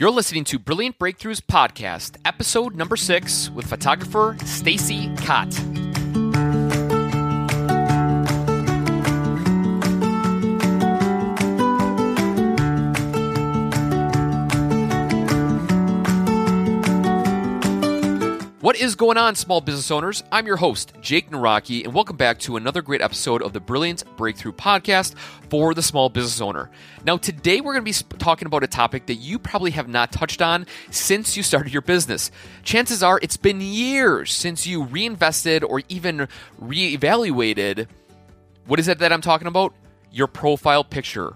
You're listening to Brilliant Breakthroughs Podcast, episode number six, with photographer Stacy Cott. What is going on, small business owners? I'm your host, Jake Naraki, and welcome back to another great episode of the Brilliant Breakthrough Podcast for the small business owner. Now, today we're going to be talking about a topic that you probably have not touched on since you started your business. Chances are it's been years since you reinvested or even reevaluated. What is it that I'm talking about? Your profile picture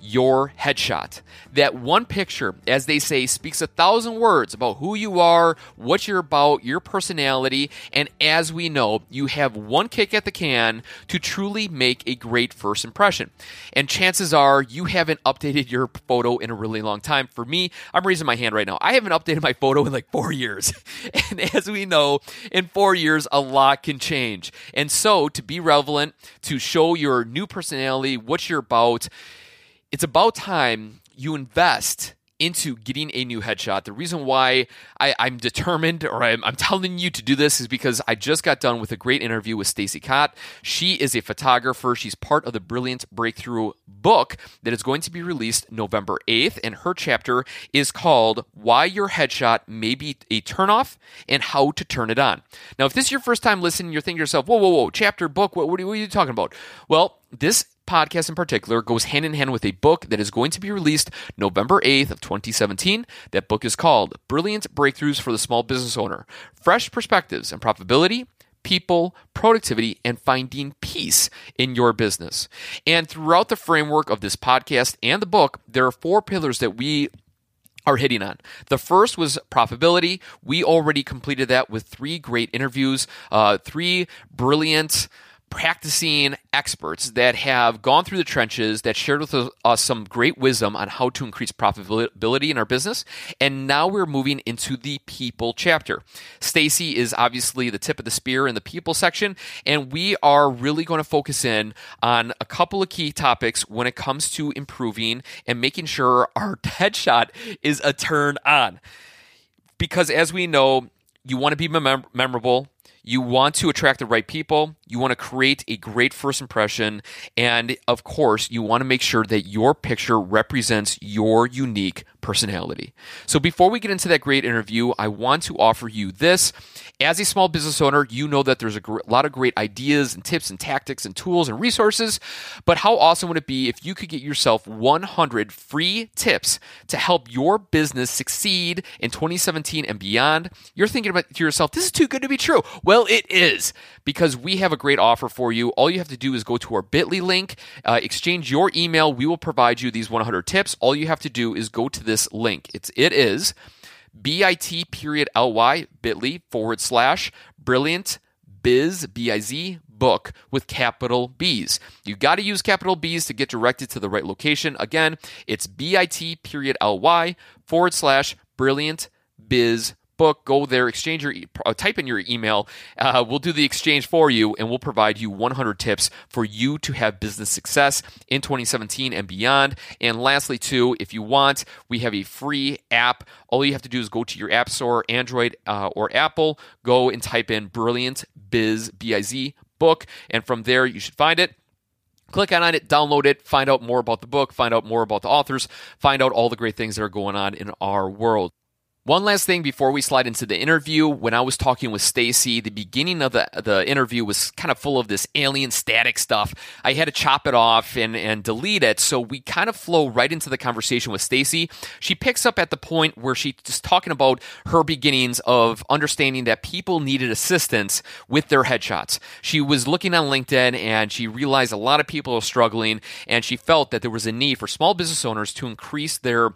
your headshot. That one picture, as they say, speaks a thousand words about who you are, what you're about, your personality, and as we know, you have one kick at the can to truly make a great first impression. And chances are you haven't updated your photo in a really long time. For me, I'm raising my hand right now. I haven't updated my photo in like four years. and as we know, in four years, a lot can change. And so, to be relevant, to show your new personality, what you're about, it's about time you invest into getting a new headshot. The reason why I, am determined or I'm, I'm, telling you to do this is because I just got done with a great interview with Stacy Cott. She is a photographer. She's part of the Brilliant Breakthrough book that is going to be released November 8th, and her chapter is called Why Your Headshot May Be a Turnoff and How to Turn It On. Now, if this is your first time listening, you're thinking to yourself, whoa, whoa, whoa, chapter, book, what, what are you talking about? Well, this podcast in particular goes hand in hand with a book that is going to be released November 8th of 2017. That book is called Brilliant Breakthroughs for the Small Business Owner: Fresh Perspectives and Profitability, people, productivity, and finding peace in your business. And throughout the framework of this podcast and the book, there are four pillars that we are hitting on. The first was profitability. We already completed that with three great interviews, uh, three brilliant practicing experts that have gone through the trenches that shared with us some great wisdom on how to increase profitability in our business and now we're moving into the people chapter. Stacy is obviously the tip of the spear in the people section and we are really going to focus in on a couple of key topics when it comes to improving and making sure our headshot is a turn on. Because as we know you want to be mem- memorable you want to attract the right people. You want to create a great first impression. And of course, you want to make sure that your picture represents your unique personality. So before we get into that great interview, I want to offer you this. As a small business owner, you know that there's a gr- lot of great ideas and tips and tactics and tools and resources. But how awesome would it be if you could get yourself 100 free tips to help your business succeed in 2017 and beyond? You're thinking about to yourself, this is too good to be true. Well, it is because we have a great offer for you. All you have to do is go to our bit.ly link, uh, exchange your email. We will provide you these 100 tips. All you have to do is go to this link. It's, it is bit period ly bit.ly forward slash brilliant biz b-i-z book with capital B's. You got to use capital B's to get directed to the right location. Again, it's bit period ly forward slash brilliant biz book. Go there, exchange your, uh, type in your email. Uh, we'll do the exchange for you, and we'll provide you 100 tips for you to have business success in 2017 and beyond. And lastly, too, if you want, we have a free app. All you have to do is go to your app store, Android uh, or Apple. Go and type in Brilliant Biz B I Z book, and from there you should find it click on it, download it, find out more about the book, find out more about the authors, find out all the great things that are going on in our world. One last thing before we slide into the interview. When I was talking with Stacy, the beginning of the, the interview was kind of full of this alien static stuff. I had to chop it off and, and delete it. So we kind of flow right into the conversation with Stacy. She picks up at the point where she's talking about her beginnings of understanding that people needed assistance with their headshots. She was looking on LinkedIn and she realized a lot of people are struggling and she felt that there was a need for small business owners to increase their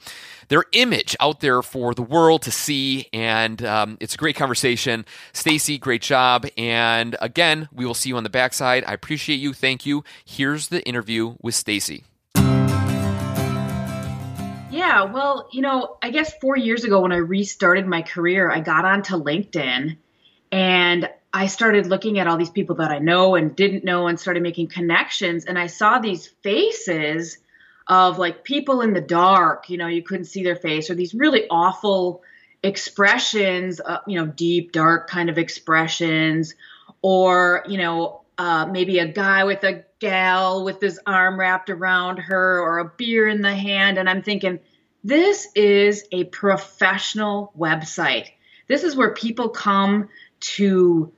their image out there for the world to see. And um, it's a great conversation. Stacy, great job. And again, we will see you on the backside. I appreciate you. Thank you. Here's the interview with Stacy. Yeah, well, you know, I guess four years ago when I restarted my career, I got onto LinkedIn and I started looking at all these people that I know and didn't know and started making connections. And I saw these faces of like people in the dark, you know, you couldn't see their face, or these really awful expressions, uh, you know, deep, dark kind of expressions, or, you know, uh, maybe a guy with a gal with his arm wrapped around her, or a beer in the hand. And I'm thinking, this is a professional website. This is where people come to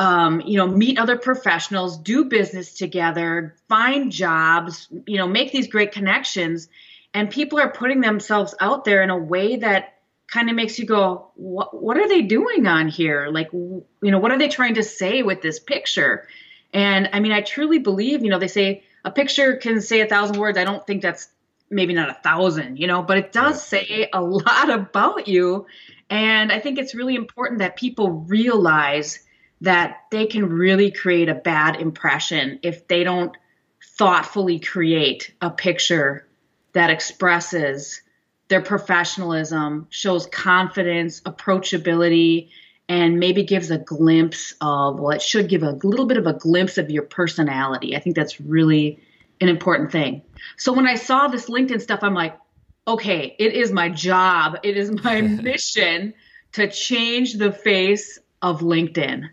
um, you know, meet other professionals, do business together, find jobs, you know, make these great connections. And people are putting themselves out there in a way that kind of makes you go, what, what are they doing on here? Like, you know, what are they trying to say with this picture? And I mean, I truly believe, you know, they say a picture can say a thousand words. I don't think that's maybe not a thousand, you know, but it does say a lot about you. And I think it's really important that people realize that they can really create a bad impression if they don't thoughtfully create a picture that expresses their professionalism, shows confidence, approachability, and maybe gives a glimpse of, well, it should give a little bit of a glimpse of your personality. I think that's really an important thing. So when I saw this LinkedIn stuff, I'm like, okay, it is my job, it is my mission to change the face of LinkedIn.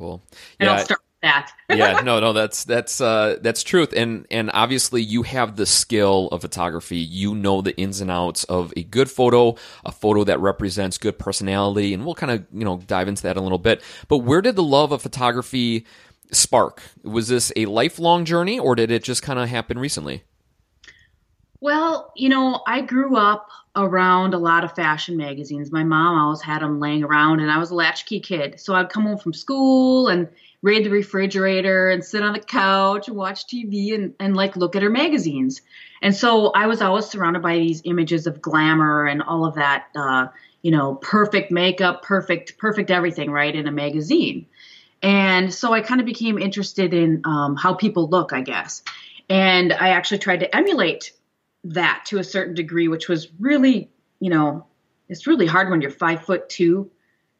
Cool. And yeah, I'll start with that. yeah, no, no, that's that's uh, that's truth, and and obviously you have the skill of photography. You know the ins and outs of a good photo, a photo that represents good personality, and we'll kind of you know dive into that a little bit. But where did the love of photography spark? Was this a lifelong journey, or did it just kind of happen recently? Well, you know, I grew up around a lot of fashion magazines. My mom always had them laying around, and I was a latchkey kid. So I'd come home from school and raid the refrigerator and sit on the couch and watch TV and, and like look at her magazines. And so I was always surrounded by these images of glamour and all of that, uh, you know, perfect makeup, perfect, perfect everything, right, in a magazine. And so I kind of became interested in um, how people look, I guess. And I actually tried to emulate that to a certain degree, which was really, you know, it's really hard when you're five foot two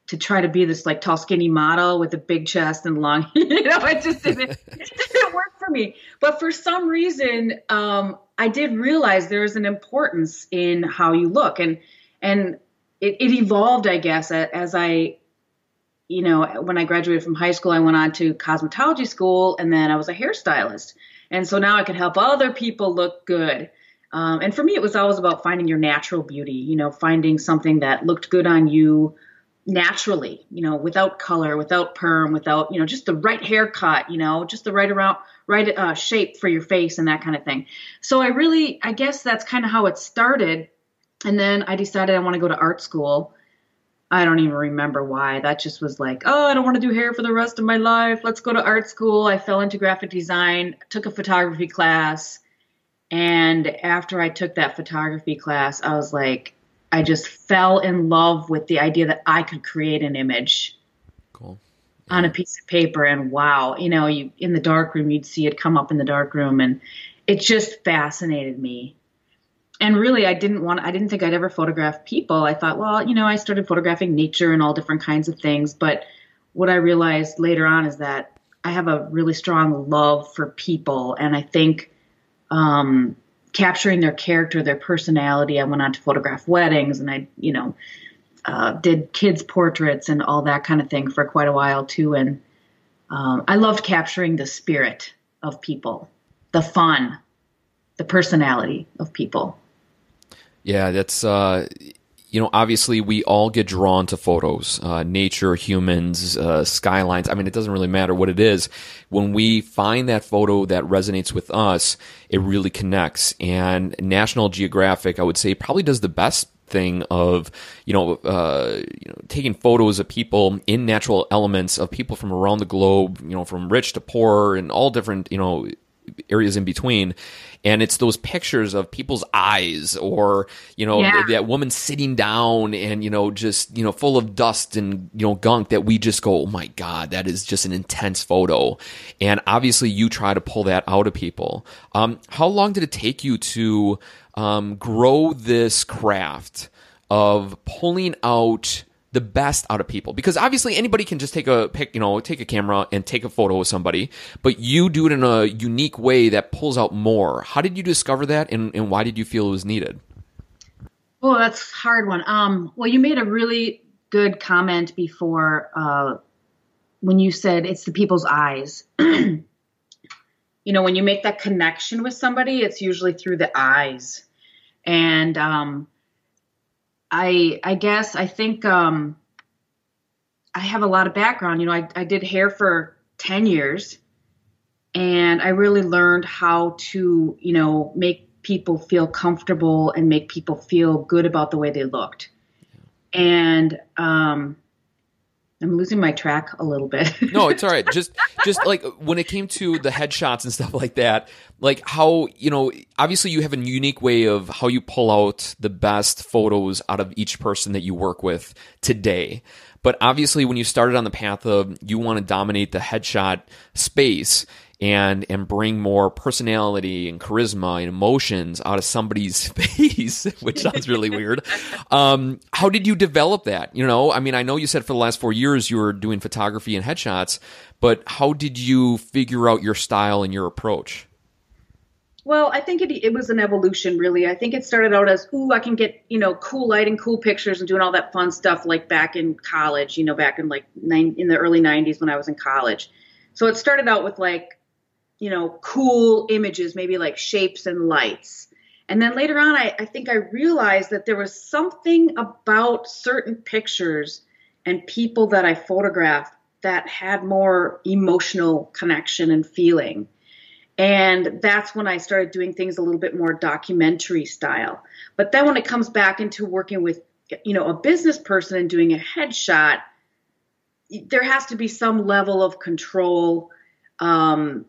to try to be this like tall, skinny model with a big chest and long. you know, it just didn't, it didn't work for me. But for some reason, um, I did realize there is an importance in how you look, and and it, it evolved, I guess, as I you know, when I graduated from high school, I went on to cosmetology school and then I was a hairstylist. And so now I could help other people look good. Um, and for me, it was always about finding your natural beauty, you know, finding something that looked good on you naturally, you know, without color, without perm, without, you know, just the right haircut, you know, just the right around, right uh, shape for your face and that kind of thing. So I really, I guess that's kind of how it started. And then I decided I want to go to art school. I don't even remember why. That just was like, oh, I don't want to do hair for the rest of my life. Let's go to art school. I fell into graphic design, took a photography class and after I took that photography class, I was like, I just fell in love with the idea that I could create an image cool. yeah. on a piece of paper. And wow, you know, you in the dark room, you'd see it come up in the dark room, and it just fascinated me. And really, I didn't want, I didn't think I'd ever photograph people. I thought, well, you know, I started photographing nature and all different kinds of things. But what I realized later on is that I have a really strong love for people. And I think um, capturing their character, their personality. I went on to photograph weddings, and I, you know, uh, did kids' portraits and all that kind of thing for quite a while too. And um, I loved capturing the spirit of people, the fun, the personality of people. Yeah, that's uh, you know, obviously we all get drawn to photos, uh, nature, humans, uh, skylines. I mean, it doesn't really matter what it is. When we find that photo that resonates with us, it really connects. And National Geographic, I would say, probably does the best thing of you know, uh, you know taking photos of people in natural elements of people from around the globe you know from rich to poor and all different you know areas in between. And it's those pictures of people's eyes or you know yeah. that woman sitting down and you know just you know full of dust and you know gunk that we just go oh my god that is just an intense photo. And obviously you try to pull that out of people. Um, how long did it take you to um, grow this craft of pulling out the best out of people because obviously anybody can just take a pick, you know, take a camera and take a photo of somebody, but you do it in a unique way that pulls out more. How did you discover that and, and why did you feel it was needed? Oh, that's hard one. Um, well, you made a really good comment before uh, when you said it's the people's eyes. you know, when you make that connection with somebody, it's usually through the eyes. And um, I I guess I think um, I have a lot of background. You know, I, I did hair for 10 years and I really learned how to, you know, make people feel comfortable and make people feel good about the way they looked. And um, I'm losing my track a little bit. no, it's all right. Just just like when it came to the headshots and stuff like that, like how, you know, obviously you have a unique way of how you pull out the best photos out of each person that you work with today. But obviously when you started on the path of you want to dominate the headshot space, and and bring more personality and charisma and emotions out of somebody's face, which sounds really weird. Um, how did you develop that? You know, I mean, I know you said for the last four years you were doing photography and headshots, but how did you figure out your style and your approach? Well, I think it, it was an evolution, really. I think it started out as, ooh, I can get, you know, cool lighting, cool pictures, and doing all that fun stuff like back in college, you know, back in like nine, in the early 90s when I was in college. So it started out with like, you know, cool images, maybe like shapes and lights. And then later on, I, I think I realized that there was something about certain pictures and people that I photographed that had more emotional connection and feeling. And that's when I started doing things a little bit more documentary style. But then when it comes back into working with, you know, a business person and doing a headshot, there has to be some level of control um,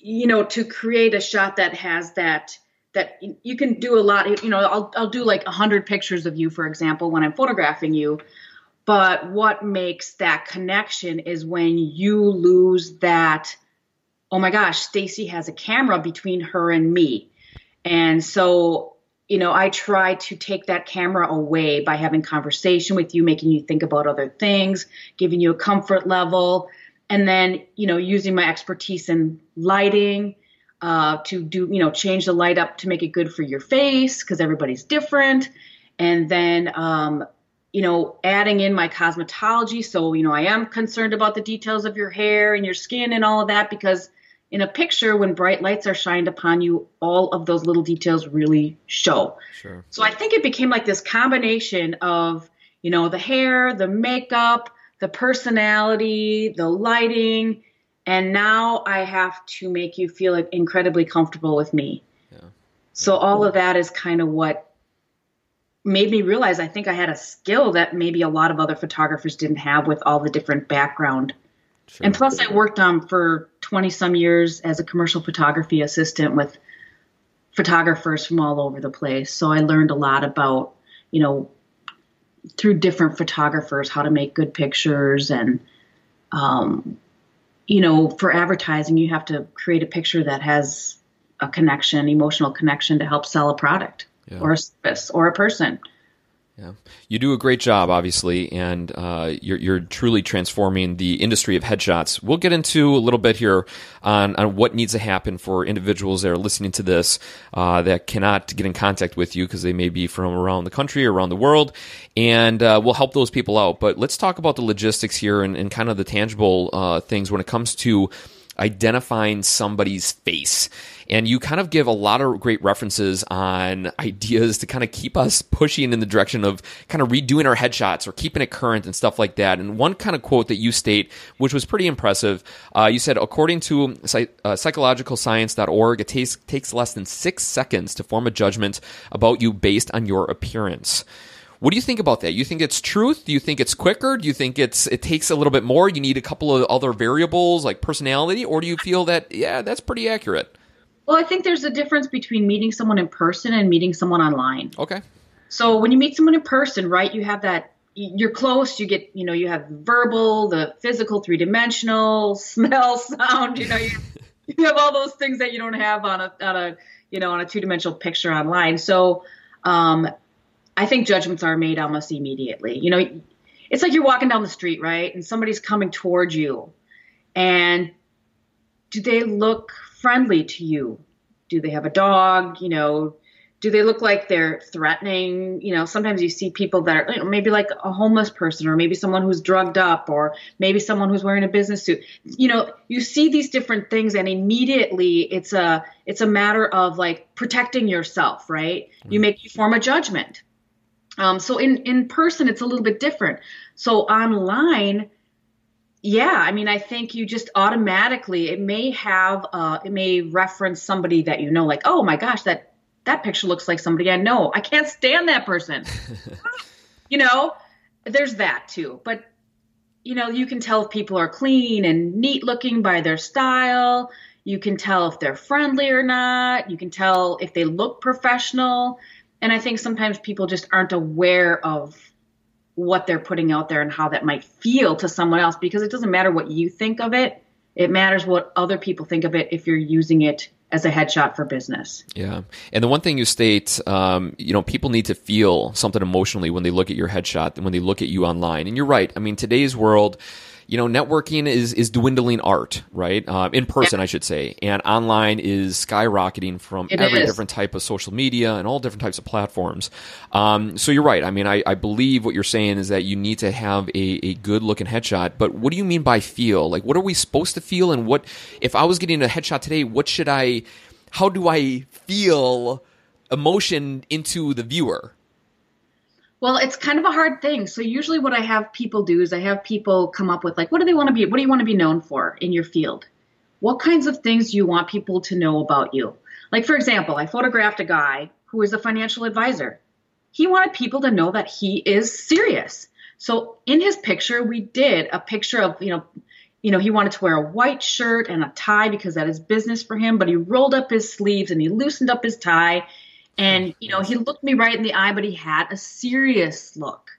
you know, to create a shot that has that that you can do a lot. You know, I'll I'll do like a hundred pictures of you, for example, when I'm photographing you. But what makes that connection is when you lose that. Oh my gosh, Stacy has a camera between her and me, and so you know, I try to take that camera away by having conversation with you, making you think about other things, giving you a comfort level, and then you know using my expertise in lighting uh, to do you know change the light up to make it good for your face because everybody's different. And then um, you know adding in my cosmetology. So you know i am concerned about the details of your hair and your skin and all of that because in a picture when bright lights are shined upon you all of those little details really show. Sure. so i think it became like this combination of you know the hair the makeup the personality, the lighting, and now I have to make you feel incredibly comfortable with me. Yeah. So all of that is kind of what made me realize I think I had a skill that maybe a lot of other photographers didn't have with all the different background. Sure. And plus, I worked on um, for 20 some years as a commercial photography assistant with photographers from all over the place. So I learned a lot about, you know, through different photographers how to make good pictures and um, you know for advertising you have to create a picture that has a connection emotional connection to help sell a product yeah. or a service or a person yeah, you do a great job, obviously, and uh, you're, you're truly transforming the industry of headshots. We'll get into a little bit here on, on what needs to happen for individuals that are listening to this uh, that cannot get in contact with you because they may be from around the country or around the world, and uh, we'll help those people out. But let's talk about the logistics here and, and kind of the tangible uh, things when it comes to identifying somebody's face. And you kind of give a lot of great references on ideas to kind of keep us pushing in the direction of kind of redoing our headshots or keeping it current and stuff like that. And one kind of quote that you state, which was pretty impressive, uh, you said, according to uh, psychologicalscience.org, it takes, takes less than six seconds to form a judgment about you based on your appearance. What do you think about that? You think it's truth? Do you think it's quicker? Do you think it's it takes a little bit more? You need a couple of other variables like personality, or do you feel that yeah, that's pretty accurate? Well, I think there's a difference between meeting someone in person and meeting someone online. Okay. So when you meet someone in person, right, you have that you're close, you get, you know, you have verbal, the physical, three dimensional, smell, sound, you know, you, you have all those things that you don't have on a on a you know on a two dimensional picture online. So um, I think judgments are made almost immediately. You know, it's like you're walking down the street, right? And somebody's coming towards you. And do they look friendly to you? Do they have a dog? You know, do they look like they're threatening you know sometimes you see people that are you know, maybe like a homeless person or maybe someone who's drugged up or maybe someone who's wearing a business suit you know you see these different things and immediately it's a it's a matter of like protecting yourself right mm-hmm. you make you form a judgment um, so in in person it's a little bit different so online yeah i mean i think you just automatically it may have uh, it may reference somebody that you know like oh my gosh that that picture looks like somebody I know. I can't stand that person. you know, there's that too. But, you know, you can tell if people are clean and neat looking by their style. You can tell if they're friendly or not. You can tell if they look professional. And I think sometimes people just aren't aware of what they're putting out there and how that might feel to someone else because it doesn't matter what you think of it. It matters what other people think of it if you're using it as a headshot for business. Yeah. And the one thing you state, um, you know, people need to feel something emotionally when they look at your headshot and when they look at you online. And you're right. I mean, today's world, you know, networking is is dwindling art, right? Uh, in person, yeah. I should say, and online is skyrocketing from it every is. different type of social media and all different types of platforms. Um, so you're right. I mean, I, I believe what you're saying is that you need to have a, a good looking headshot. But what do you mean by feel? Like, what are we supposed to feel? And what if I was getting a headshot today? What should I? How do I feel emotion into the viewer? Well, it's kind of a hard thing. So usually what I have people do is I have people come up with like what do they want to be what do you want to be known for in your field? What kinds of things do you want people to know about you? Like for example, I photographed a guy who is a financial advisor. He wanted people to know that he is serious. So in his picture, we did a picture of, you know, you know, he wanted to wear a white shirt and a tie because that is business for him, but he rolled up his sleeves and he loosened up his tie and, you know, he looked me right in the eye, but he had a serious look.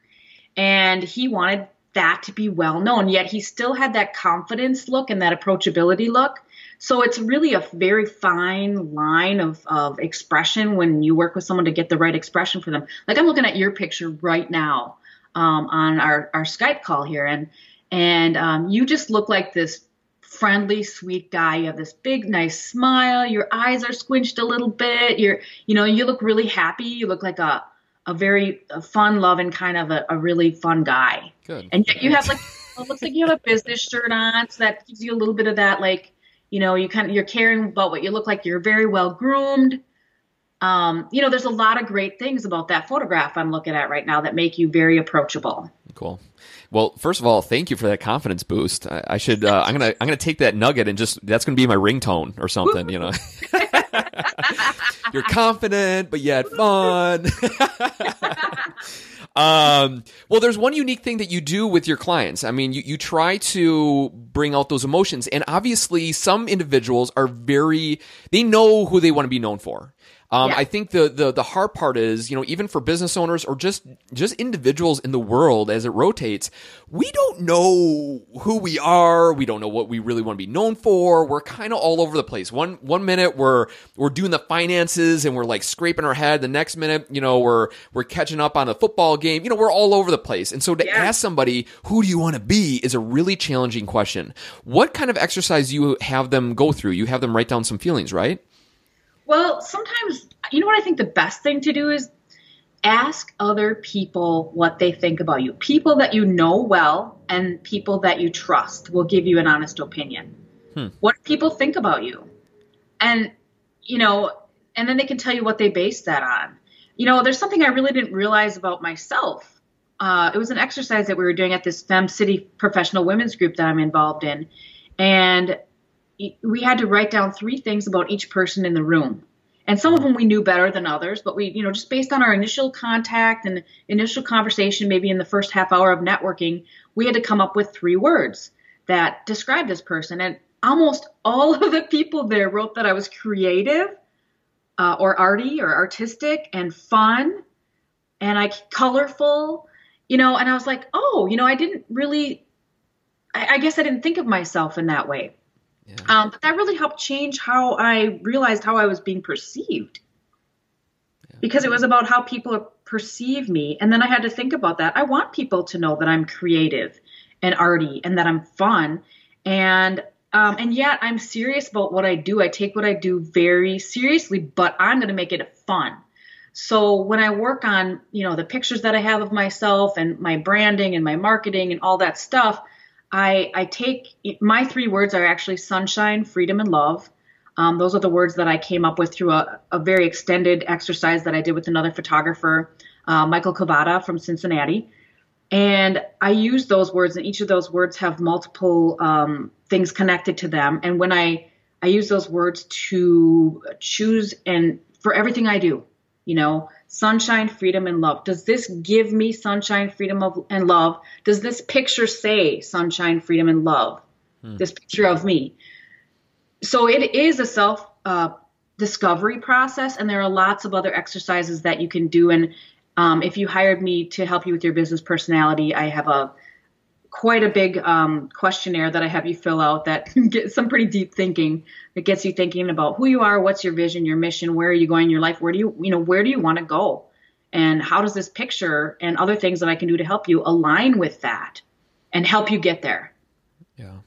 And he wanted that to be well known, yet he still had that confidence look and that approachability look. So it's really a very fine line of, of expression when you work with someone to get the right expression for them. Like I'm looking at your picture right now um, on our, our Skype call here, and and um, you just look like this friendly, sweet guy. You have this big, nice smile. Your eyes are squinched a little bit. You're, you know, you look really happy. You look like a, a very a fun loving kind of a, a, really fun guy. Good. And yet you have like, it looks like you have a business shirt on. So that gives you a little bit of that, like, you know, you kind of, you're caring about what you look like. You're very well groomed. Um, you know, there's a lot of great things about that photograph I'm looking at right now that make you very approachable. Cool. Well, first of all, thank you for that confidence boost. I, I should. Uh, I'm gonna. I'm gonna take that nugget and just. That's gonna be my ringtone or something. You know. You're confident, but yet fun. um, well, there's one unique thing that you do with your clients. I mean, you, you try to bring out those emotions, and obviously, some individuals are very. They know who they want to be known for. Um, yeah. I think the, the the hard part is, you know, even for business owners or just just individuals in the world as it rotates, we don't know who we are. We don't know what we really want to be known for. We're kind of all over the place. One one minute we're we're doing the finances and we're like scraping our head. The next minute, you know, we're we're catching up on a football game. You know, we're all over the place. And so to yeah. ask somebody who do you want to be is a really challenging question. What kind of exercise do you have them go through? You have them write down some feelings, right? Well, sometimes, you know what I think the best thing to do is ask other people what they think about you. People that you know well and people that you trust will give you an honest opinion. Hmm. What people think about you? And, you know, and then they can tell you what they base that on. You know, there's something I really didn't realize about myself. Uh, it was an exercise that we were doing at this Fem City professional women's group that I'm involved in. And we had to write down three things about each person in the room. And some of them we knew better than others, but we, you know, just based on our initial contact and initial conversation, maybe in the first half hour of networking, we had to come up with three words that described this person. And almost all of the people there wrote that I was creative uh, or arty or artistic and fun and I colorful, you know, and I was like, oh, you know, I didn't really, I, I guess I didn't think of myself in that way. Yeah. Um, but that really helped change how I realized how I was being perceived. Yeah. because it was about how people perceive me. And then I had to think about that. I want people to know that I'm creative and arty and that I'm fun. And um, and yet I'm serious about what I do. I take what I do very seriously, but I'm going to make it fun. So when I work on, you know, the pictures that I have of myself and my branding and my marketing and all that stuff, I I take my three words are actually sunshine, freedom, and love. Um, those are the words that I came up with through a, a very extended exercise that I did with another photographer, uh, Michael Cavada from Cincinnati. And I use those words, and each of those words have multiple um, things connected to them. And when I I use those words to choose and for everything I do, you know, sunshine, freedom, and love. Does this give me sunshine, freedom, of, and love? Does this picture say sunshine, freedom, and love? Hmm. This picture of me. So it is a self uh, discovery process, and there are lots of other exercises that you can do. And um, if you hired me to help you with your business personality, I have a quite a big um, questionnaire that I have you fill out that gets some pretty deep thinking that gets you thinking about who you are, what's your vision, your mission, where are you going in your life, where do you you know where do you want to go, and how does this picture and other things that I can do to help you align with that and help you get there. Yeah.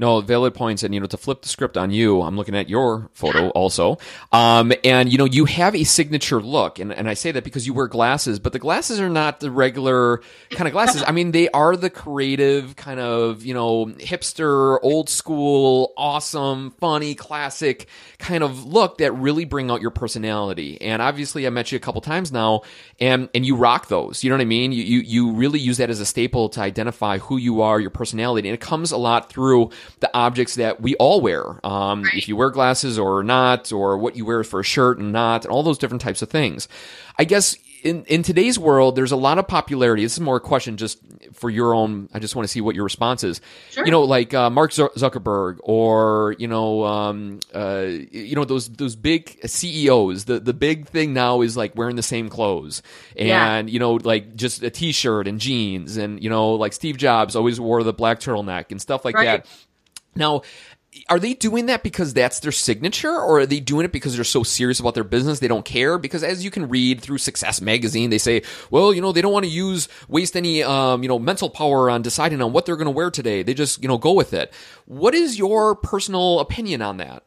No, valid points. And, you know, to flip the script on you, I'm looking at your photo also. Um, and, you know, you have a signature look. And, and I say that because you wear glasses, but the glasses are not the regular kind of glasses. I mean, they are the creative kind of, you know, hipster, old school, awesome, funny, classic kind of look that really bring out your personality. And obviously, I met you a couple times now and, and you rock those. You know what I mean? You, you, you really use that as a staple to identify who you are, your personality. And it comes a lot through the objects that we all wear. Um, right. If you wear glasses or not, or what you wear for a shirt and not, and all those different types of things. I guess in, in today's world, there's a lot of popularity. This is more a question just for your own. I just want to see what your response is. Sure. You know, like uh, Mark Zuckerberg, or you know, um, uh, you know those those big CEOs. The the big thing now is like wearing the same clothes, and yeah. you know, like just a T-shirt and jeans, and you know, like Steve Jobs always wore the black turtleneck and stuff like right. that. Now, are they doing that because that's their signature or are they doing it because they're so serious about their business they don't care? Because as you can read through success magazine they say well you know they don't want to use waste any um, you know mental power on deciding on what they're going to wear today. They just you know go with it. What is your personal opinion on that?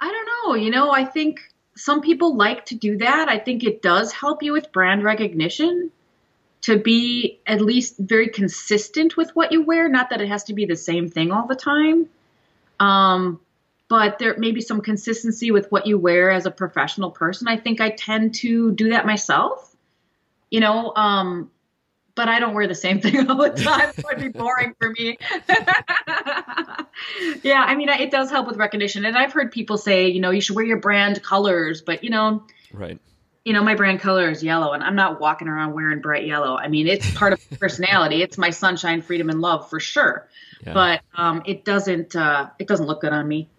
I don't know. You know i think some people like to do that. I think it does help you with brand recognition to be at least very consistent with what you wear. Not that it has to be the same thing all the time, um, but there may be some consistency with what you wear as a professional person. I think I tend to do that myself, you know. Um, but I don't wear the same thing all the time. it would be boring for me. yeah, I mean, it does help with recognition. And I've heard people say, you know, you should wear your brand colors, but you know, right you know, my brand color is yellow, and I'm not walking around wearing bright yellow. I mean, it's part of my personality. It's my sunshine, freedom, and love for sure. Yeah. But um, it doesn't. Uh, it doesn't look good on me.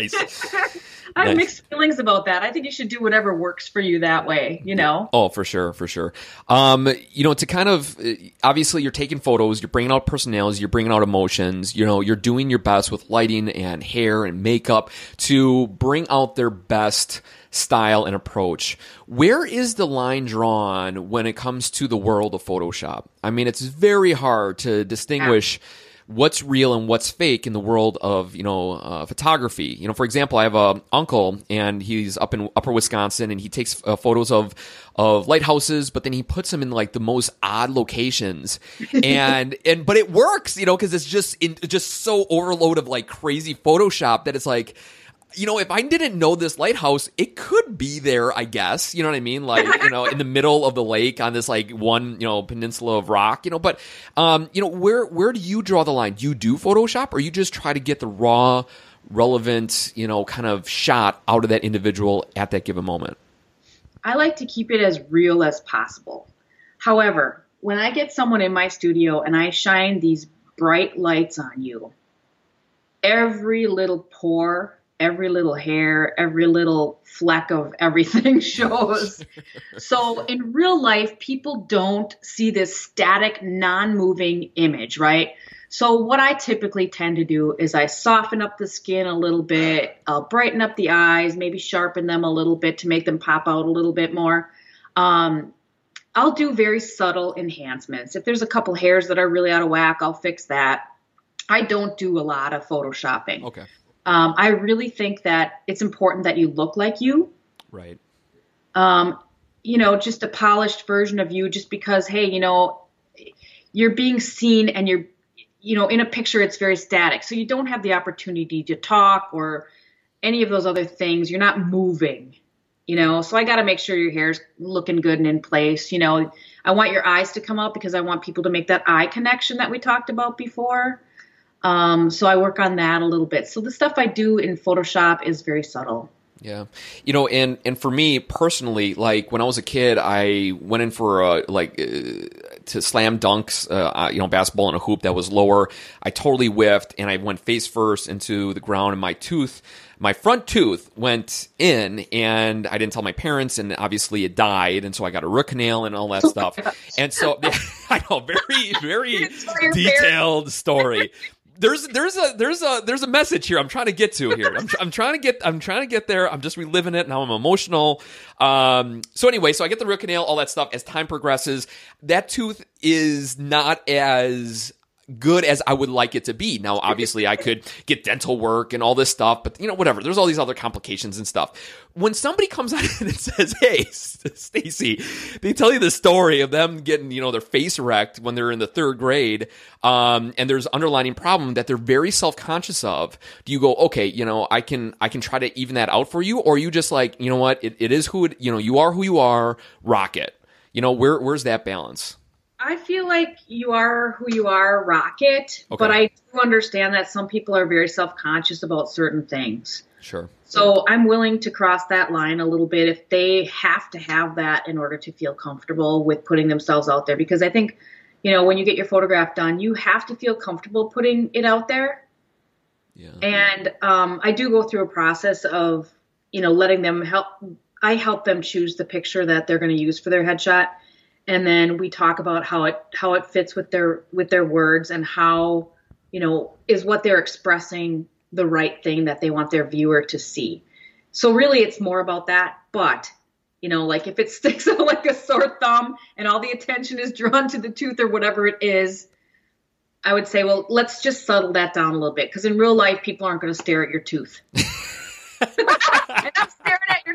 nice. I have nice. mixed feelings about that. I think you should do whatever works for you that way, you know? Oh, for sure, for sure. Um, you know, to kind of, obviously you're taking photos, you're bringing out personalities, you're bringing out emotions, you know, you're doing your best with lighting and hair and makeup to bring out their best style and approach. Where is the line drawn when it comes to the world of Photoshop? I mean, it's very hard to distinguish. Yeah what's real and what's fake in the world of you know uh, photography. You know, for example, I have a uncle and he's up in Upper Wisconsin and he takes uh, photos of of lighthouses, but then he puts them in like the most odd locations, and and but it works, you know, because it's just in, just so overload of like crazy Photoshop that it's like you know, if I didn't know this lighthouse, it could be there, I guess. You know what I mean? Like, you know, in the middle of the lake on this like one, you know, peninsula of rock, you know, but um, you know, where where do you draw the line? Do you do Photoshop or you just try to get the raw, relevant, you know, kind of shot out of that individual at that given moment? I like to keep it as real as possible. However, when I get someone in my studio and I shine these bright lights on you, every little pore every little hair, every little fleck of everything shows. so in real life, people don't see this static, non moving image, right? So what I typically tend to do is I soften up the skin a little bit, I'll brighten up the eyes, maybe sharpen them a little bit to make them pop out a little bit more. Um, I'll do very subtle enhancements. If there's a couple hairs that are really out of whack, I'll fix that. I don't do a lot of photoshopping. Okay. Um, I really think that it's important that you look like you. Right. Um, you know, just a polished version of you, just because, hey, you know, you're being seen and you're you know, in a picture, it's very static. So you don't have the opportunity to talk or any of those other things. You're not moving, you know. So I got to make sure your hair's looking good and in place. You know, I want your eyes to come out because I want people to make that eye connection that we talked about before. Um, so I work on that a little bit. So the stuff I do in Photoshop is very subtle. Yeah, you know, and and for me personally, like when I was a kid, I went in for a like uh, to slam dunks, uh, you know, basketball in a hoop that was lower. I totally whiffed, and I went face first into the ground, and my tooth, my front tooth, went in, and I didn't tell my parents, and obviously it died, and so I got a root canal and all that oh stuff. And so I know, very very detailed story there's there's a there's a there's a message here I'm trying to get to here. I'm, I'm trying to get I'm trying to get there. I'm just reliving it now. I'm emotional. Um, so anyway, so I get the root canal, all that stuff. As time progresses, that tooth is not as good as I would like it to be. Now, obviously, I could get dental work and all this stuff, but you know, whatever. There's all these other complications and stuff. When somebody comes out and says, "Hey, Stacy," they tell you the story of them getting you know their face wrecked when they're in the third grade, um, and there's underlining problem that they're very self conscious of. Do you go, okay, you know, I can I can try to even that out for you, or are you just like, you know what, it, it is who it, you know, you are who you are, rock it. You know, where where's that balance? I feel like you are who you are, Rocket, okay. but I do understand that some people are very self conscious about certain things. Sure. So I'm willing to cross that line a little bit if they have to have that in order to feel comfortable with putting themselves out there. Because I think, you know, when you get your photograph done, you have to feel comfortable putting it out there. Yeah. And um, I do go through a process of, you know, letting them help. I help them choose the picture that they're going to use for their headshot and then we talk about how it how it fits with their with their words and how you know is what they're expressing the right thing that they want their viewer to see. So really it's more about that but you know like if it sticks out like a sore thumb and all the attention is drawn to the tooth or whatever it is i would say well let's just settle that down a little bit because in real life people aren't going to stare at your tooth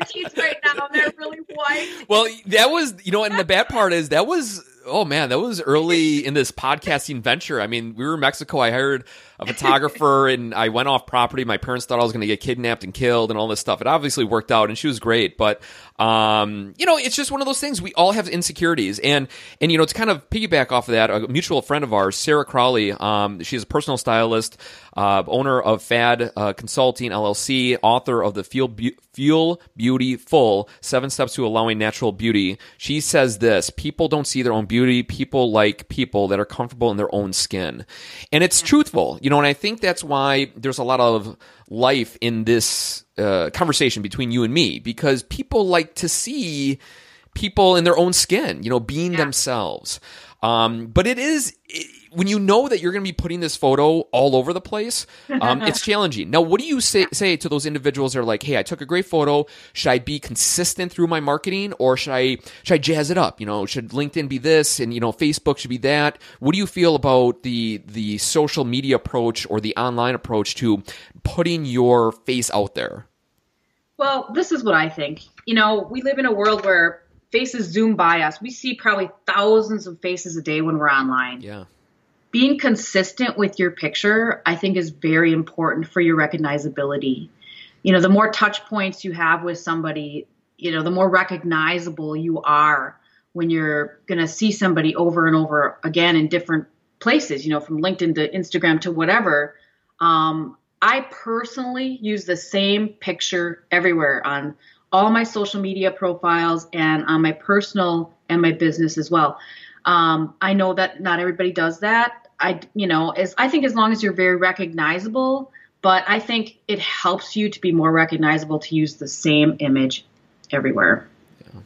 teeth right now, they're really white. Well, that was, you know, and the bad part is that was, oh man, that was early in this podcasting venture. I mean, we were in Mexico. I hired a photographer and I went off property. My parents thought I was going to get kidnapped and killed and all this stuff. It obviously worked out and she was great, but um, you know, it's just one of those things. We all have insecurities and and you know, to kind of piggyback off of that, a mutual friend of ours, Sarah Crowley, um, she's a personal stylist, uh, owner of Fad uh, Consulting LLC, author of the Feel Be- Feel Beauty Full: Seven Steps to Allowing Natural Beauty. She says this: People don't see their own beauty. Beauty, people like people that are comfortable in their own skin, and it's truthful. You know, and I think that's why there's a lot of life in this uh, conversation between you and me because people like to see people in their own skin, you know, being yeah. themselves. Um, but it is. It, when you know that you're going to be putting this photo all over the place, um, it's challenging. Now, what do you say, say to those individuals that are like, "Hey, I took a great photo. Should I be consistent through my marketing, or should I should I jazz it up? You know, should LinkedIn be this, and you know, Facebook should be that? What do you feel about the the social media approach or the online approach to putting your face out there? Well, this is what I think. You know, we live in a world where faces zoom by us. We see probably thousands of faces a day when we're online. Yeah being consistent with your picture, I think, is very important for your recognizability. You know, the more touch points you have with somebody, you know, the more recognizable you are when you're going to see somebody over and over again in different places, you know, from LinkedIn to Instagram to whatever. Um, I personally use the same picture everywhere on all my social media profiles and on my personal and my business as well. Um, I know that not everybody does that. I, you know, as I think as long as you're very recognizable, but I think it helps you to be more recognizable to use the same image everywhere. Yeah.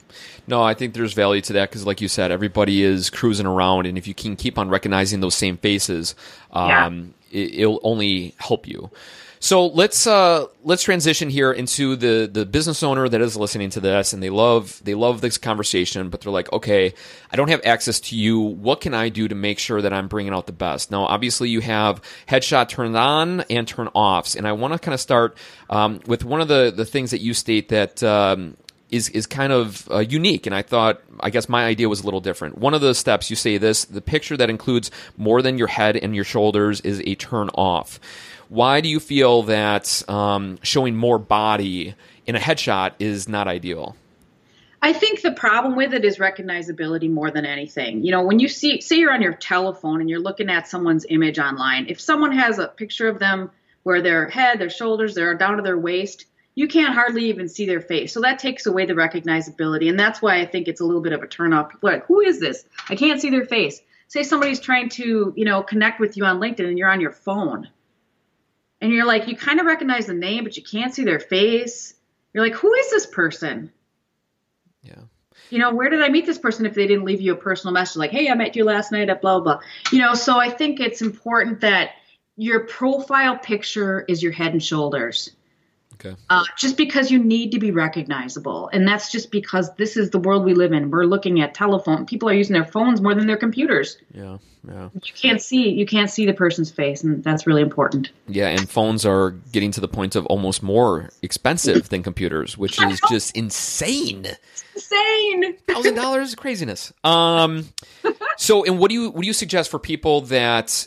No, I think there's value to that because, like you said, everybody is cruising around, and if you can keep on recognizing those same faces, um, yeah. it, will only help you. So let's uh, let's transition here into the the business owner that is listening to this, and they love they love this conversation, but they're like, okay, I don't have access to you. What can I do to make sure that I'm bringing out the best? Now, obviously, you have headshot turned on and turn offs, and I want to kind of start um, with one of the the things that you state that. Um, is is kind of uh, unique, and I thought I guess my idea was a little different. One of the steps you say this: the picture that includes more than your head and your shoulders is a turn off. Why do you feel that um, showing more body in a headshot is not ideal? I think the problem with it is recognizability more than anything. You know, when you see, say you're on your telephone and you're looking at someone's image online, if someone has a picture of them where their head, their shoulders, they're down to their waist, you can't hardly even see their face. So that takes away the recognizability. And that's why I think it's a little bit of a turnoff. People like, who is this? I can't see their face. Say somebody's trying to, you know, connect with you on LinkedIn and you're on your phone and you're like, you kind of recognize the name, but you can't see their face. You're like, who is this person? Yeah. You know, where did I meet this person if they didn't leave you a personal message like, hey, I met you last night at blah, blah. You know, so I think it's important that your profile picture is your head and shoulders. Okay. Uh, just because you need to be recognizable. And that's just because this is the world we live in. We're looking at telephone. People are using their phones more than their computers. Yeah. Yeah. You can't see you can't see the person's face and that's really important. Yeah, and phones are getting to the point of almost more expensive than computers, which is just insane. insane. Thousand dollars craziness. Um so and what do you what do you suggest for people that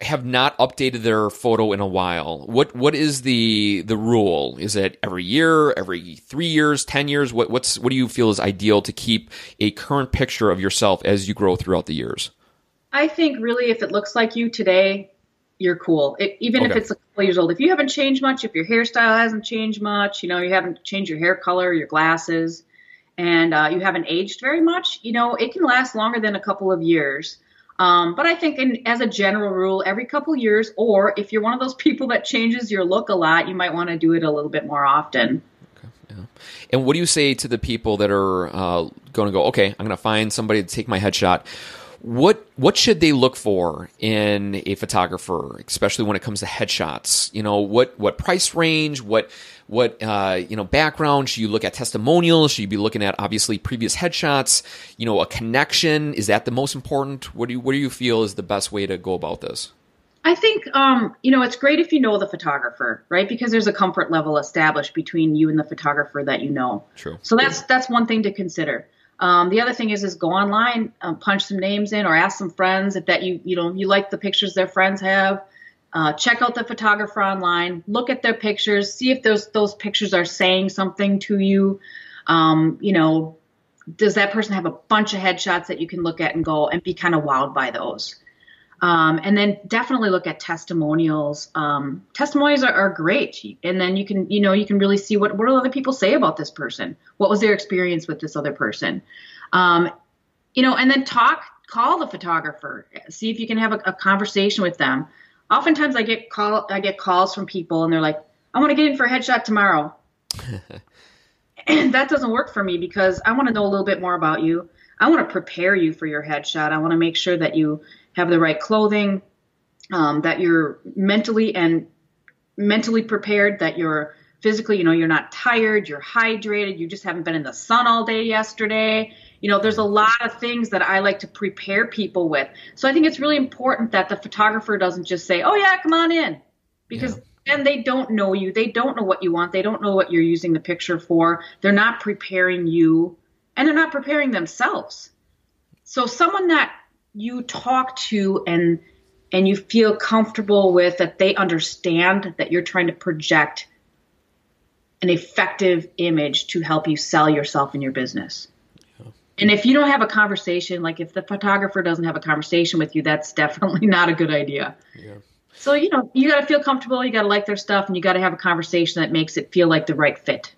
have not updated their photo in a while. What what is the the rule? Is it every year, every three years, ten years? What what's what do you feel is ideal to keep a current picture of yourself as you grow throughout the years? I think really, if it looks like you today, you're cool. It, even okay. if it's a couple years old. If you haven't changed much, if your hairstyle hasn't changed much, you know, you haven't changed your hair color, your glasses, and uh, you haven't aged very much, you know, it can last longer than a couple of years. Um, but I think, in, as a general rule, every couple years, or if you're one of those people that changes your look a lot, you might want to do it a little bit more often. Okay, yeah. And what do you say to the people that are uh, going to go? Okay, I'm going to find somebody to take my headshot. What what should they look for in a photographer, especially when it comes to headshots? You know, what what price range? What what uh, you know background should you look at testimonials should you be looking at obviously previous headshots you know a connection is that the most important what do you what do you feel is the best way to go about this I think um, you know it's great if you know the photographer, right? Because there's a comfort level established between you and the photographer that you know. True. So that's that's one thing to consider. Um, the other thing is is go online, um, punch some names in, or ask some friends if that you you know you like the pictures their friends have. Uh, check out the photographer online, look at their pictures, see if those those pictures are saying something to you. Um, you know, does that person have a bunch of headshots that you can look at and go and be kind of wowed by those? Um, and then definitely look at testimonials. Um, testimonials are, are, great, and then you can you know you can really see what what do other people say about this person. What was their experience with this other person? Um, you know, and then talk, call the photographer, see if you can have a, a conversation with them oftentimes I get call I get calls from people and they're like, I want to get in for a headshot tomorrow. and that doesn't work for me because I want to know a little bit more about you. I want to prepare you for your headshot. I want to make sure that you have the right clothing, um, that you're mentally and mentally prepared, that you're physically, you know, you're not tired, you're hydrated, you just haven't been in the sun all day yesterday, you know, there's a lot of things that I like to prepare people with. So I think it's really important that the photographer doesn't just say, "Oh yeah, come on in," because yeah. then they don't know you. They don't know what you want. They don't know what you're using the picture for. They're not preparing you, and they're not preparing themselves. So someone that you talk to and and you feel comfortable with that they understand that you're trying to project an effective image to help you sell yourself and your business. And if you don't have a conversation, like if the photographer doesn't have a conversation with you, that's definitely not a good idea. Yeah. So, you know, you got to feel comfortable, you got to like their stuff, and you got to have a conversation that makes it feel like the right fit.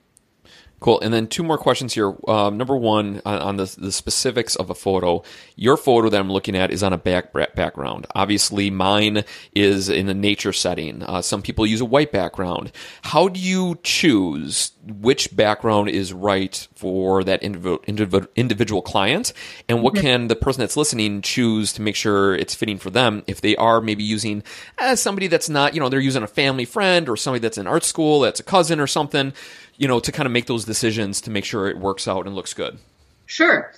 Cool. And then two more questions here. Um, number one, on, on the, the specifics of a photo. Your photo that I'm looking at is on a back background. Obviously, mine is in a nature setting. Uh, some people use a white background. How do you choose which background is right for that individual client, and what can the person that's listening choose to make sure it's fitting for them? If they are maybe using uh, somebody that's not, you know, they're using a family friend or somebody that's in art school, that's a cousin or something you know, to kind of make those decisions to make sure it works out and looks good? Sure.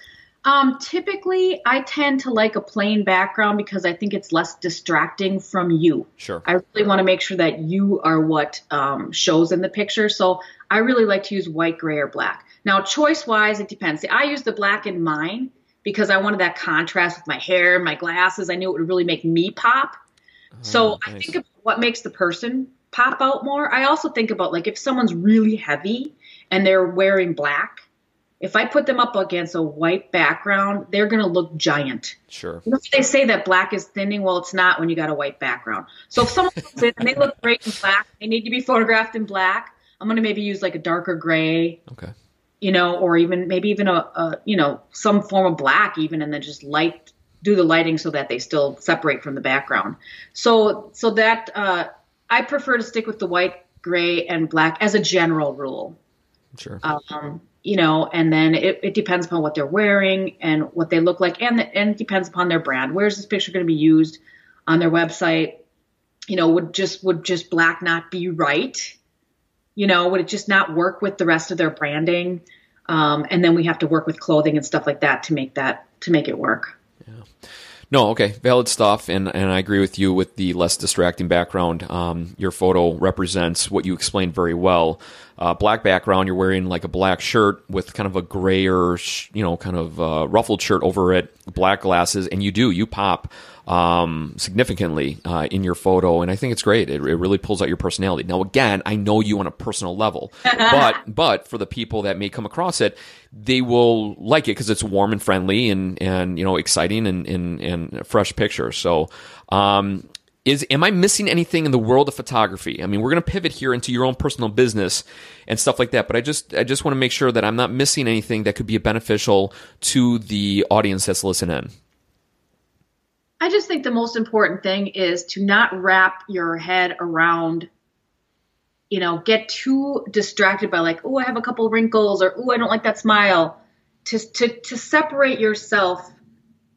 Um, typically, I tend to like a plain background because I think it's less distracting from you. Sure. I really want to make sure that you are what um, shows in the picture. So I really like to use white, gray, or black. Now, choice wise, it depends. See, I use the black in mine because I wanted that contrast with my hair and my glasses. I knew it would really make me pop. Oh, so nice. I think of what makes the person pop out more. I also think about like if someone's really heavy and they're wearing black, if I put them up against a white background, they're going to look giant. Sure. You know, they say that black is thinning. Well, it's not when you got a white background. So if someone comes in and they look great in black, they need to be photographed in black. I'm going to maybe use like a darker gray. Okay. You know, or even maybe even a, a you know some form of black even, and then just light do the lighting so that they still separate from the background. So so that uh, I prefer to stick with the white, gray, and black as a general rule. Sure. Um, you know, and then it, it, depends upon what they're wearing and what they look like, and and it depends upon their brand. Where's this picture going to be used on their website? You know, would just would just black not be right? You know, would it just not work with the rest of their branding? Um, and then we have to work with clothing and stuff like that to make that to make it work. No, okay, valid stuff, and and I agree with you with the less distracting background. Um, your photo represents what you explained very well. Uh, black background, you're wearing like a black shirt with kind of a grayer, you know, kind of uh, ruffled shirt over it, black glasses, and you do you pop um, significantly uh, in your photo, and I think it's great. It, it, really pulls out your personality. Now, again, I know you on a personal level, but but for the people that may come across it, they will like it because it's warm and friendly and and you know exciting and and, and fresh picture. So. Um, is am I missing anything in the world of photography? I mean, we're going to pivot here into your own personal business and stuff like that, but I just I just want to make sure that I'm not missing anything that could be beneficial to the audience that's listening. In. I just think the most important thing is to not wrap your head around, you know, get too distracted by like, oh, I have a couple wrinkles or oh, I don't like that smile. To, to, to separate yourself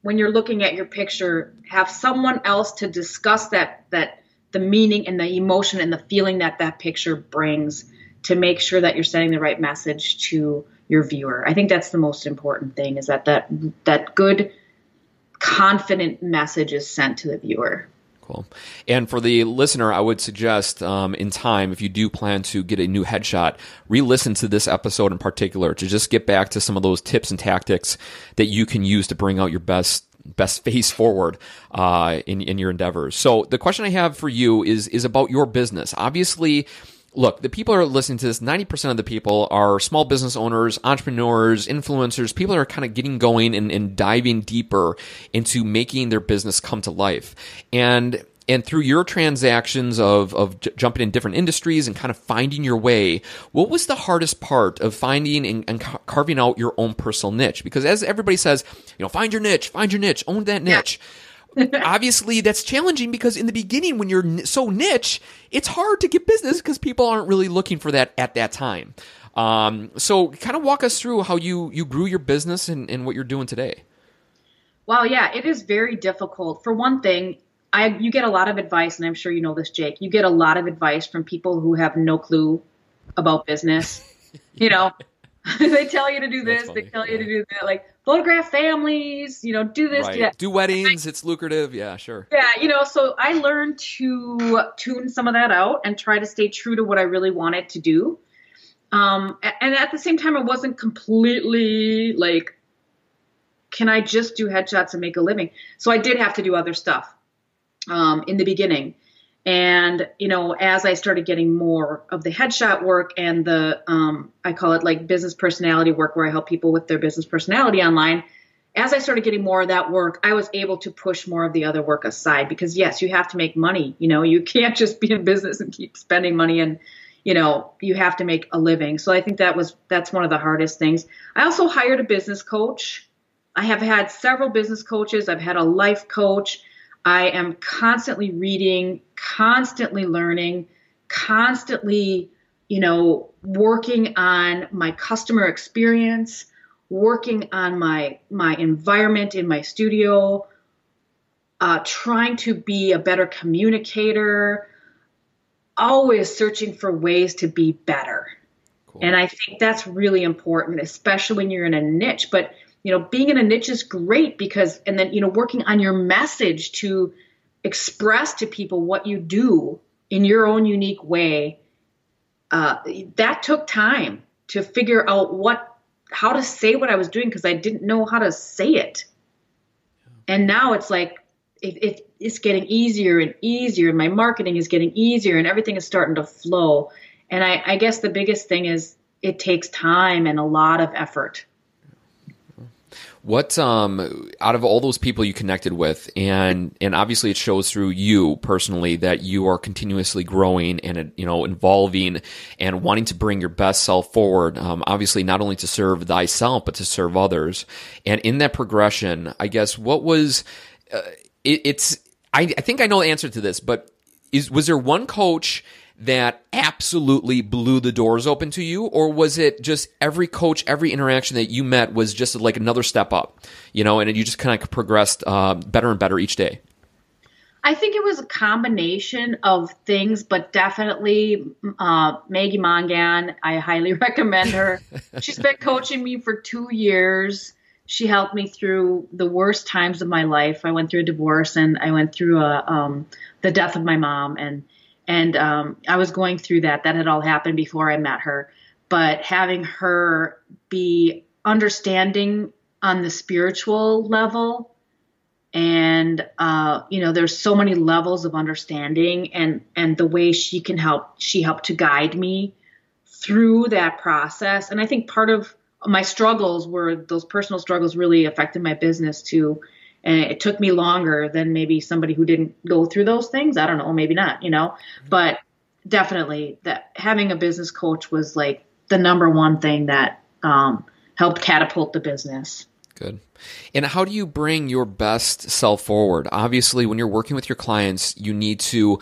when you're looking at your picture, have someone else to discuss that, that the meaning and the emotion and the feeling that that picture brings to make sure that you're sending the right message to your viewer. I think that's the most important thing is that that, that good confident message is sent to the viewer. And for the listener, I would suggest um, in time, if you do plan to get a new headshot, re listen to this episode in particular to just get back to some of those tips and tactics that you can use to bring out your best best face forward uh, in in your endeavors. So the question I have for you is is about your business. Obviously, look, the people are listening to this, 90% of the people are small business owners, entrepreneurs, influencers, people that are kind of getting going and, and diving deeper into making their business come to life. And and through your transactions of, of j- jumping in different industries and kind of finding your way, what was the hardest part of finding and, and ca- carving out your own personal niche? Because as everybody says, you know, find your niche, find your niche, own that niche. Yeah obviously that's challenging because in the beginning when you're so niche it's hard to get business because people aren't really looking for that at that time. Um, so kind of walk us through how you you grew your business and, and what you're doing today. Well yeah it is very difficult. For one thing I, you get a lot of advice and i'm sure you know this jake you get a lot of advice from people who have no clue about business. You know they tell you to do this they tell you to do that like photograph families, you know, do this, right. do that. Do weddings, it's lucrative. Yeah, sure. Yeah, you know, so I learned to tune some of that out and try to stay true to what I really wanted to do. Um, and at the same time, I wasn't completely like, can I just do headshots and make a living? So I did have to do other stuff um, in the beginning. And, you know, as I started getting more of the headshot work and the, um, I call it like business personality work where I help people with their business personality online, as I started getting more of that work, I was able to push more of the other work aside because yes, you have to make money. You know, you can't just be in business and keep spending money and, you know, you have to make a living. So I think that was that's one of the hardest things. I also hired a business coach. I have had several business coaches. I've had a life coach. I am constantly reading, constantly learning, constantly, you know, working on my customer experience, working on my my environment in my studio, uh, trying to be a better communicator, always searching for ways to be better. Cool. And I think that's really important, especially when you're in a niche. But you know, being in a niche is great because, and then you know, working on your message to express to people what you do in your own unique way. Uh, that took time to figure out what, how to say what I was doing because I didn't know how to say it. And now it's like it, it, it's getting easier and easier, and my marketing is getting easier, and everything is starting to flow. And I, I guess the biggest thing is it takes time and a lot of effort. What um out of all those people you connected with and and obviously it shows through you personally that you are continuously growing and you know involving and wanting to bring your best self forward um, obviously not only to serve thyself but to serve others. And in that progression I guess what was uh, it, it's I, I think I know the answer to this, but is was there one coach that absolutely blew the doors open to you, or was it just every coach, every interaction that you met was just like another step up, you know, and you just kind of progressed uh, better and better each day? I think it was a combination of things, but definitely uh, Maggie Mongan. I highly recommend her. She's been coaching me for two years she helped me through the worst times of my life. I went through a divorce and I went through a, um, the death of my mom and and um, I was going through that. That had all happened before I met her. But having her be understanding on the spiritual level, and uh, you know, there's so many levels of understanding, and and the way she can help, she helped to guide me through that process. And I think part of my struggles were those personal struggles really affected my business too and it took me longer than maybe somebody who didn't go through those things. I don't know maybe not you know? But definitely that having a business coach was like the number one thing that um, helped catapult the business. Good. And how do you bring your best self forward? Obviously when you're working with your clients you need to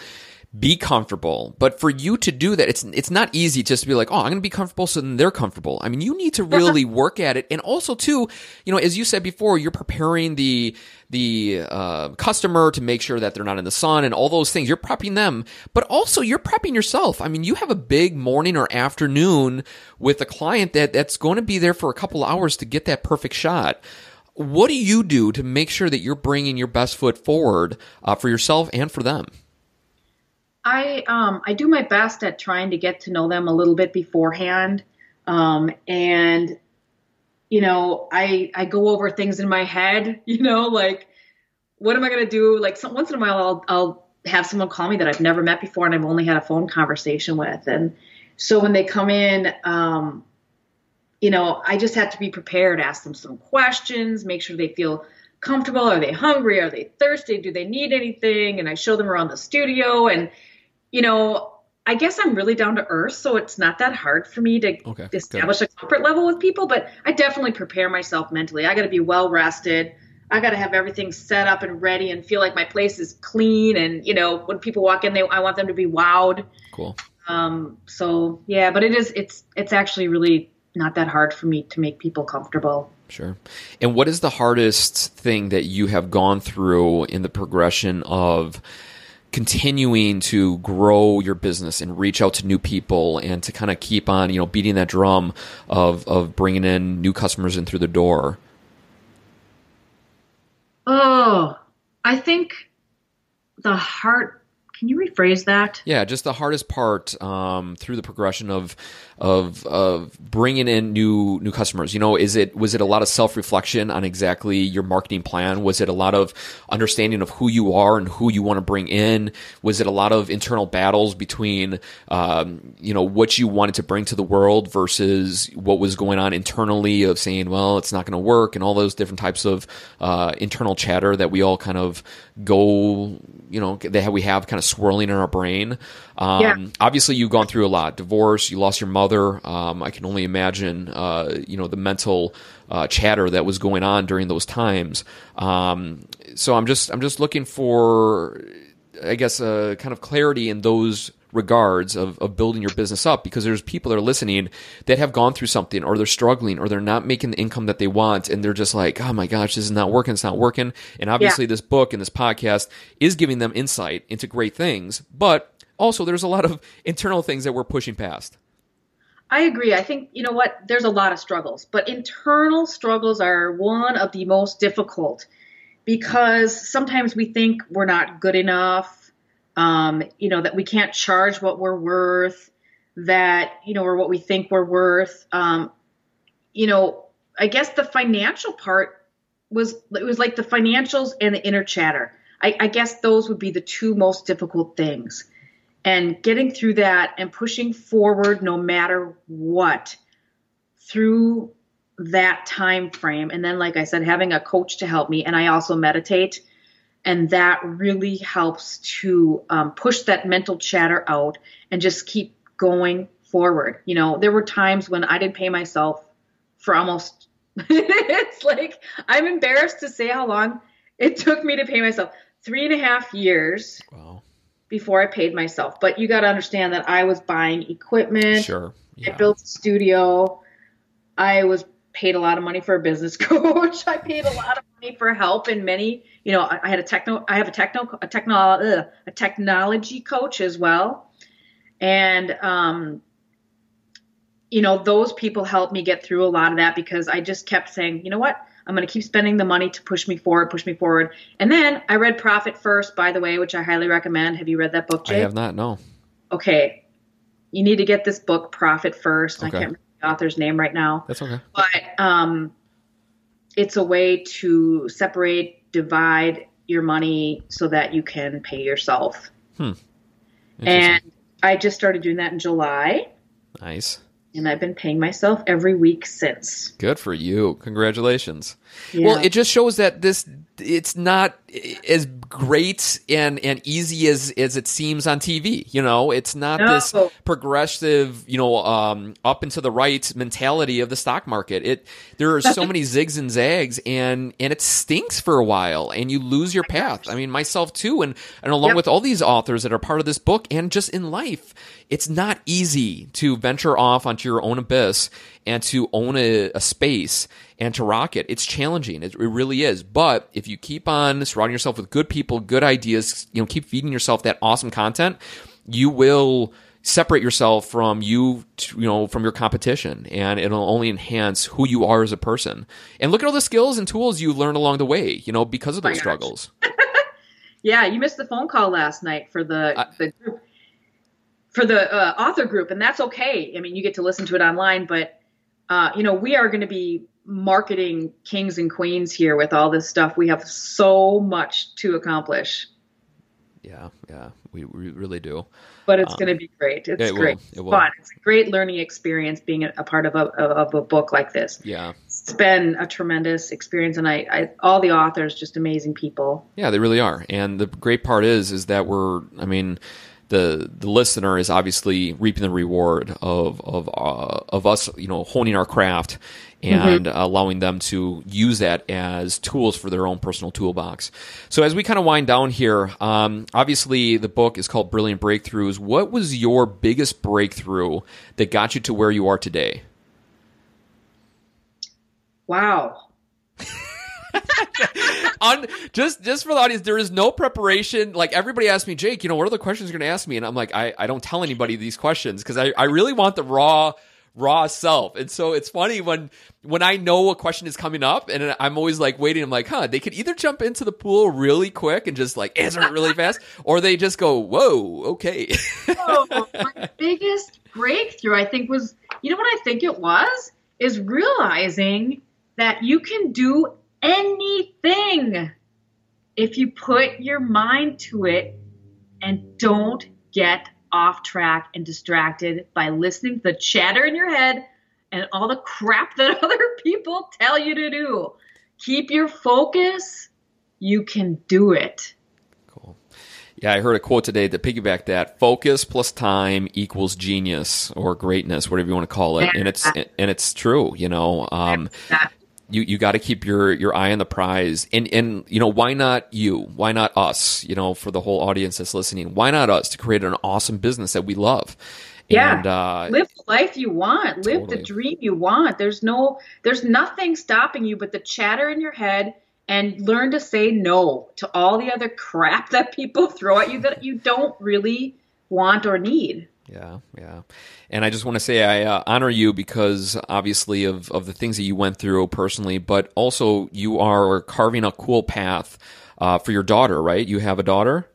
be comfortable. But for you to do that, it's it's not easy just to be like, oh, I'm going to be comfortable, so then they're comfortable. I mean, you need to really work at it, and also too, you know, as you said before, you're preparing the the uh, customer to make sure that they're not in the sun and all those things. You're prepping them, but also you're prepping yourself. I mean, you have a big morning or afternoon with a client that that's going to be there for a couple hours to get that perfect shot what do you do to make sure that you're bringing your best foot forward uh, for yourself and for them? I um, I do my best at trying to get to know them a little bit beforehand, um, and you know I I go over things in my head. You know, like what am I gonna do? Like some, once in a while I'll I'll have someone call me that I've never met before and I've only had a phone conversation with, and so when they come in, um, you know, I just have to be prepared, ask them some questions, make sure they feel comfortable. Are they hungry? Are they thirsty? Do they need anything? And I show them around the studio and you know, I guess I'm really down to earth, so it's not that hard for me to okay, establish good. a comfort level with people, but I definitely prepare myself mentally. I got to be well rested. I got to have everything set up and ready and feel like my place is clean. And, you know, when people walk in, they, I want them to be wowed. Cool. Um, so yeah, but it is, it's, it's actually really not that hard for me to make people comfortable. Sure. And what is the hardest thing that you have gone through in the progression of, continuing to grow your business and reach out to new people and to kind of keep on, you know, beating that drum of of bringing in new customers in through the door? Oh, I think the heart can you rephrase that? Yeah, just the hardest part um, through the progression of of of bringing in new new customers. You know, is it was it a lot of self reflection on exactly your marketing plan? Was it a lot of understanding of who you are and who you want to bring in? Was it a lot of internal battles between um, you know what you wanted to bring to the world versus what was going on internally of saying, well, it's not going to work, and all those different types of uh, internal chatter that we all kind of go, you know, that we have kind of swirling in our brain. Um, Yeah. Obviously, you've gone through a lot: divorce, you lost your mother. Um, I can only imagine, uh, you know, the mental uh, chatter that was going on during those times. Um, so I'm just I'm just looking for, I guess, uh, kind of clarity in those regards of, of building your business up because there's people that are listening that have gone through something or they're struggling or they're not making the income that they want and they're just like oh my gosh this is not working it's not working. And obviously this book and this podcast is giving them insight into great things but also there's a lot of internal things that we're pushing past. I agree. I think, you know what, there's a lot of struggles, but internal struggles are one of the most difficult because sometimes we think we're not good enough, um, you know, that we can't charge what we're worth, that, you know, or what we think we're worth. Um, you know, I guess the financial part was, it was like the financials and the inner chatter. I, I guess those would be the two most difficult things and getting through that and pushing forward no matter what through that time frame and then like i said having a coach to help me and i also meditate and that really helps to um, push that mental chatter out and just keep going forward you know there were times when i didn't pay myself for almost it's like i'm embarrassed to say how long it took me to pay myself three and a half years wow before I paid myself. But you got to understand that I was buying equipment. sure I built a studio. I was paid a lot of money for a business coach. I paid a lot of money for help in many. You know, I, I had a techno. I have a techno a techno ugh, a technology coach as well, and um, you know those people helped me get through a lot of that because I just kept saying, you know what. I'm going to keep spending the money to push me forward, push me forward. And then I read Profit First, by the way, which I highly recommend. Have you read that book, i have not no okay, you need to get this book, Profit First. I Okay. can't remember the author's name right now, that's okay. But um, it's a way to separate, divide your money so that you can pay yourself. Hmm. And I just started doing that in July, nice. And I've been paying myself every week since. good for you. Congratulations Yeah. Well, it just shows that this it's not as great and and easy as as it seems on TV. You know, it's not No. this progressive, you know, um, up and to the right mentality of the stock market. It there are so many zigs and zags, and and it stinks for a while, and you lose your path. I mean, myself too, and and along Yep. with all these authors that are part of this book, and just in life, it's not easy to venture off onto your own abyss and to own a, a space and to rock it. It's challenging. It, it really is. But if you keep on surrounding yourself with good people, good ideas, you know, keep feeding yourself that awesome content, you will separate yourself from you, to, you know, from your competition, and it'll only enhance who you are as a person. And look at all the skills and tools you learn along the way, you know, because of those gosh. struggles. Yeah, you missed the phone call last night for the I- the group for the uh, author group, and that's okay. I mean, you get to listen to it online, but uh, you know, we are going to be marketing kings and queens here with all this stuff. We have so much to accomplish, Yeah, yeah, we, we really do. but it's Um, going to be great. It's it will, great. it will. Fun. It's a great learning experience being a, a part of a of a book like this. Yeah. It's been a tremendous experience, and I, I all the authors just amazing people. Yeah, they really are. And the great part is, is that we're, I mean, the the listener is obviously reaping the reward of of uh, of us, you know, honing our craft and allowing them to use that as tools for their own personal toolbox. So as we kind of wind down here, um, obviously the book is called Brilliant Breakthroughs. What was your biggest breakthrough that got you to where you are today? Wow. On just just for the audience, there is no preparation. Like everybody asked me, Jake, you know, what are the questions you're going to ask me? And I'm like, I, I don't tell anybody these questions because I, I really want the raw raw self. And so it's funny when when I know a question is coming up and I'm always like waiting. I'm like, huh? They could either jump into the pool really quick and just like answer it really fast, or they just go, whoa, okay. oh, my biggest breakthrough, I think, was you know what I think it was? Is realizing that you can do anything if you put your mind to it and don't get off track and distracted by listening to the chatter in your head and all the crap that other people tell you to do. Keep your focus. You can do it. Cool. Yeah, I heard a quote today that piggybacked that focus plus time equals genius or greatness, whatever you want to call it. And it's and it's true, you know. Um, you you got to keep your your eye on the prize. And and you know why not you? Why not us? You know for the whole audience that's listening why not us to create an awesome business that we love? Yeah. And, uh, live the life you want. Live the dream you want. There's no there's nothing stopping you but the chatter in your head and learn to say no to all the other crap that people throw at you that you don't really want or need yeah, yeah. And I just want to say I uh, honor you because obviously of, of the things that you went through personally, but also you are carving a cool path uh, for your daughter, right? You have a daughter?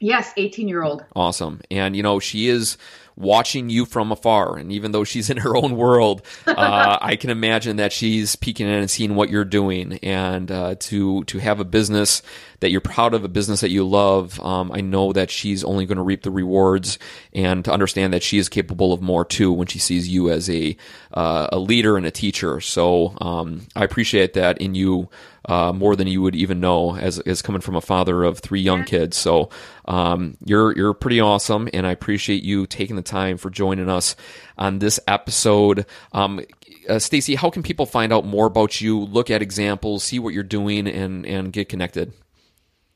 Yes, 18 year old. Awesome. And, you know, she is watching you from afar. And even though she's in her own world, uh, I can imagine that she's peeking in and seeing what you're doing. And uh, to to have a business that you're proud of, a business that you love, um, I know that she's only going to reap the rewards. And to understand that she is capable of more too when she sees you as a uh, a leader and a teacher. So um, I appreciate that in you uh, more than you would even know as, as coming from a father of three young kids. So um, you're you're pretty awesome, and I appreciate you taking the time for joining us on this episode. Um, uh, Stacy, how can people find out more about you, look at examples, see what you're doing, and and get connected?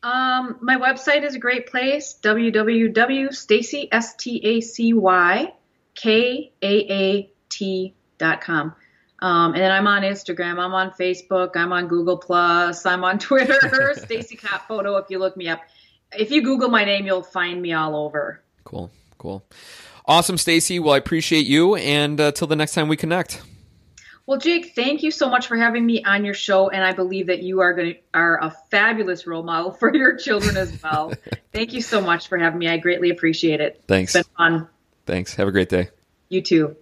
Um, my website is a great place www.stacy s t a c y k a a t dot com. Um, and then I'm on Instagram, I'm on Facebook, I'm on Google Plus, I'm on Twitter, Stacy Kaat Photo. If you look me up, if you Google my name, you'll find me all over. Cool, cool, awesome, Stacy. Well, I appreciate you, and uh, till the next time we connect. Well, Jake, thank you so much for having me on your show, and I believe that you are going to, are a fabulous role model for your children as well. thank you so much for having me. I greatly appreciate it. Thanks. It's been fun. Thanks. Have a great day. You too.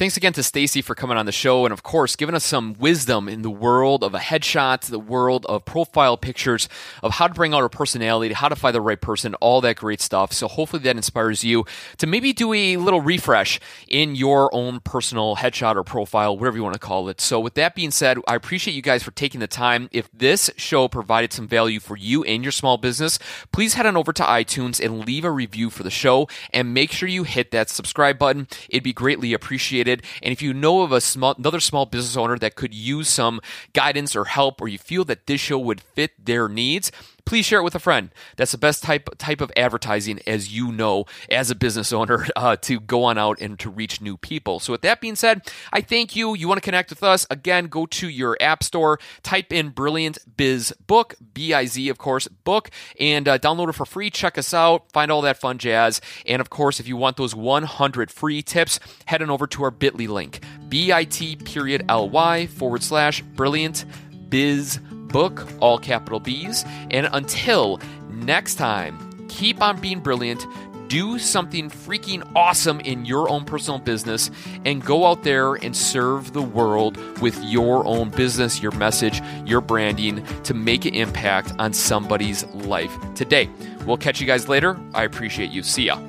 Thanks again to Stacy for coming on the show and, of course, giving us some wisdom in the world of a headshot, the world of profile pictures, of how to bring out a personality, how to find the right person, all that great stuff. So, hopefully, that inspires you to maybe do a little refresh in your own personal headshot or profile, whatever you want to call it. So, with that being said, I appreciate you guys for taking the time. If this show provided some value for you and your small business, please head on over to iTunes and leave a review for the show and make sure you hit that subscribe button. It'd be greatly appreciated. And if you know of a small, another small business owner that could use some guidance or help, or you feel that this show would fit their needs, please share it with a friend. That's the best type type of advertising, as you know, as a business owner, uh, to go on out and to reach new people. So, with that being said, I thank you. You want to connect with us? Again, go to your app store, type in Brilliant Biz Book, B I Z, of course, book, and uh, download it for free. Check us out, find all that fun jazz. And of course, if you want those 100 free tips, head on over to our bit.ly link, bit period ly forward slash brilliant biz book, all capital B's. And until next time, keep on being brilliant. Do something freaking awesome in your own personal business and go out there and serve the world with your own business, your message, your branding to make an impact on somebody's life today. We'll catch you guys later. I appreciate you. See ya.